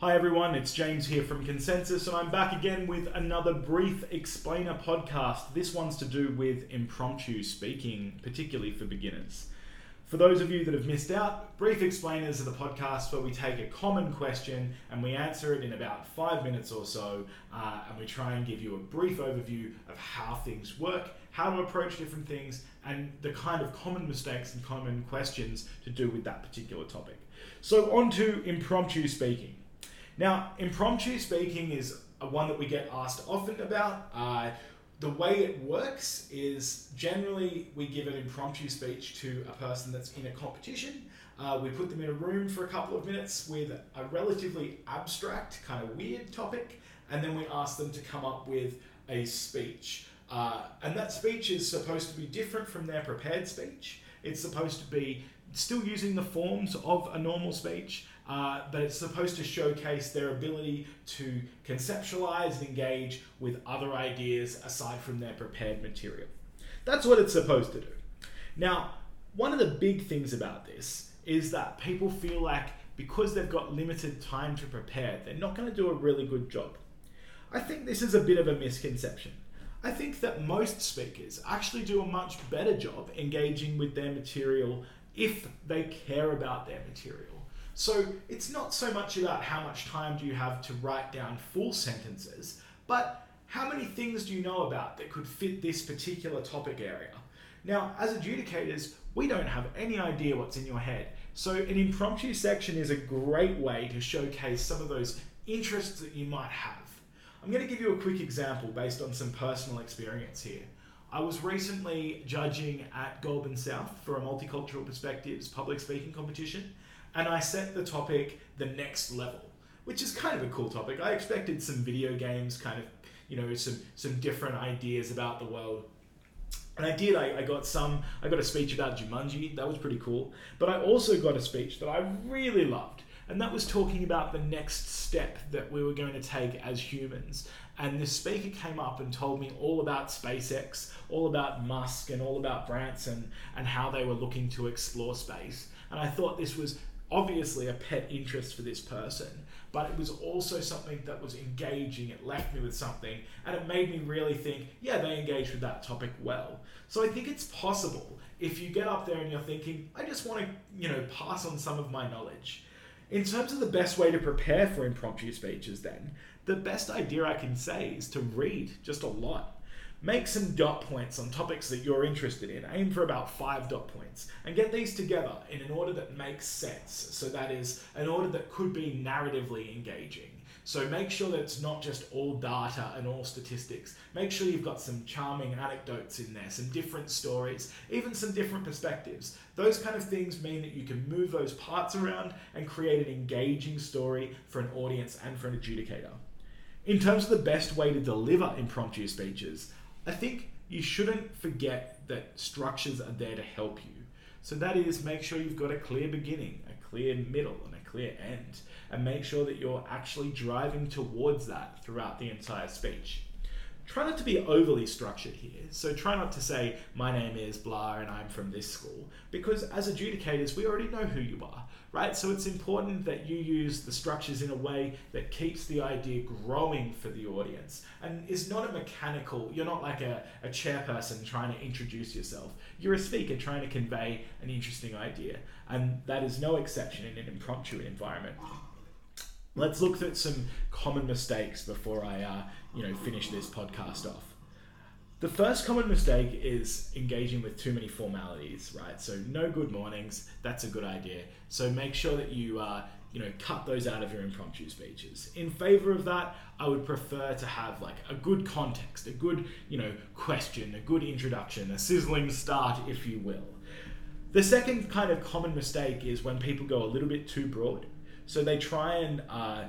Hi everyone, it's James here from Consensus, and I'm back again with another Brief Explainer podcast. This one's to do with impromptu speaking, particularly for beginners. For those of you that have missed out, Brief Explainers are the podcast where we take a common question and we answer it in about five minutes or so, uh, and we try and give you a brief overview of how things work, how to approach different things, and the kind of common mistakes and common questions to do with that particular topic. So, on to impromptu speaking. Now, impromptu speaking is one that we get asked often about. Uh, the way it works is generally we give an impromptu speech to a person that's in a competition. Uh, we put them in a room for a couple of minutes with a relatively abstract, kind of weird topic, and then we ask them to come up with a speech. Uh, and that speech is supposed to be different from their prepared speech. It's supposed to be still using the forms of a normal speech, uh, but it's supposed to showcase their ability to conceptualize and engage with other ideas aside from their prepared material. That's what it's supposed to do. Now, one of the big things about this is that people feel like because they've got limited time to prepare, they're not going to do a really good job. I think this is a bit of a misconception. I think that most speakers actually do a much better job engaging with their material if they care about their material. So it's not so much about how much time do you have to write down full sentences, but how many things do you know about that could fit this particular topic area? Now, as adjudicators, we don't have any idea what's in your head. So an impromptu section is a great way to showcase some of those interests that you might have. I'm going to give you a quick example based on some personal experience here. I was recently judging at Goulburn South for a multicultural perspectives public speaking competition, and I set the topic the next level, which is kind of a cool topic. I expected some video games, kind of, you know, some some different ideas about the world. And I did. I, I got some. I got a speech about Jumanji. That was pretty cool. But I also got a speech that I really loved, and that was talking about the next step that we were going to take as humans. And the speaker came up and told me all about SpaceX, all about Musk, and all about Branson, and how they were looking to explore space. And I thought this was obviously a pet interest for this person, but it was also something that was engaging. It left me with something, and it made me really think, yeah, they engaged with that topic well. So I think it's possible if you get up there and you're thinking, I just want to, you know, pass on some of my knowledge. In terms of the best way to prepare for impromptu speeches, then, the best idea I can say is to read just a lot Make some dot points on topics that you're interested in. Aim for about five dot points and get these together in an order that makes sense. So, that is an order that could be narratively engaging. So, make sure that it's not just all data and all statistics. Make sure you've got some charming anecdotes in there, some different stories, even some different perspectives. Those kind of things mean that you can move those parts around and create an engaging story for an audience and for an adjudicator. In terms of the best way to deliver impromptu speeches, I think you shouldn't forget that structures are there to help you. So that is make sure you've got a clear beginning, a clear middle, and a clear end, and make sure that you're actually driving towards that throughout the entire speech. Try not to be overly structured here. So try not to say, my name is blah and I'm from this school, because as adjudicators, we already know who you are right? So it's important that you use the structures in a way that keeps the idea growing for the audience and is not a mechanical, you're not like a, a chairperson trying to introduce yourself. You're a speaker trying to convey an interesting idea, and that is no exception in an impromptu environment. Let's look at some common mistakes before I, uh, you know, finish this podcast off. The first common mistake is engaging with too many formalities, right? So no good mornings, that's a good idea. So make sure that you uh, you know cut those out of your impromptu speeches. In favor of that, I would prefer to have like a good context, a good you know question, a good introduction, a sizzling start, if you will. The second kind of common mistake is when people go a little bit too broad. So they try and uh,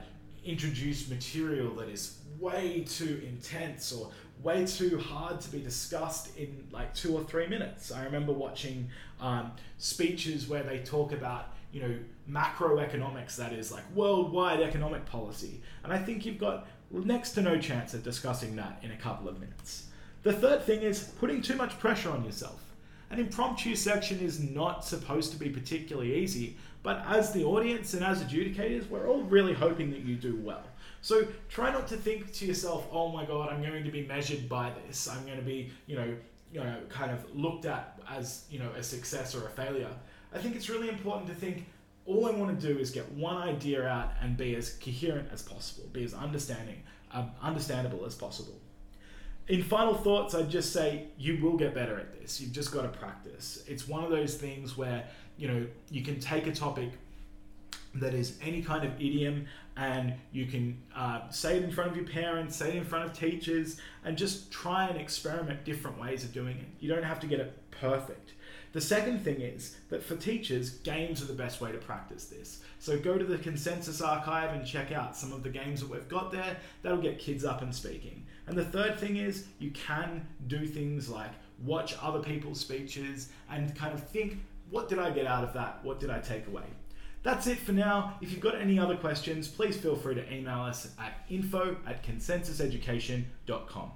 introduce material that is way too intense or way too hard to be discussed in like two or three minutes. I remember watching um, speeches where they talk about you know macroeconomics, that is like worldwide economic policy, and I think you've got next to no chance of discussing that in a couple of minutes. The third thing is putting too much pressure on yourself. An impromptu section is not supposed to be particularly easy, but as the audience and as adjudicators, we're all really hoping that you do well. So try not to think to yourself, oh my god, I'm going to be measured by this. I'm going to be, you know, you know, kind of looked at as, you know, a success or a failure. I think it's really important to think all I want to do is get one idea out and be as coherent as possible, be as understanding, um, understandable as possible. In final thoughts, I'd just say you will get better at this. You've just got to practice. It's one of those things where you know you can take a topic that is any kind of idiom and you can uh, say it in front of your parents, say it in front of teachers, and just try and experiment different ways of doing it. You don't have to get it perfect. The second thing is that for teachers, games are the best way to practice this. So go to the consensus archive and check out some of the games that we've got there. That'll get kids up and speaking. And the third thing is you can do things like watch other people's speeches and kind of think, what did I get out of that? What did I take away? That's it for now. If you've got any other questions, please feel free to email us at info at consensuseducation.com.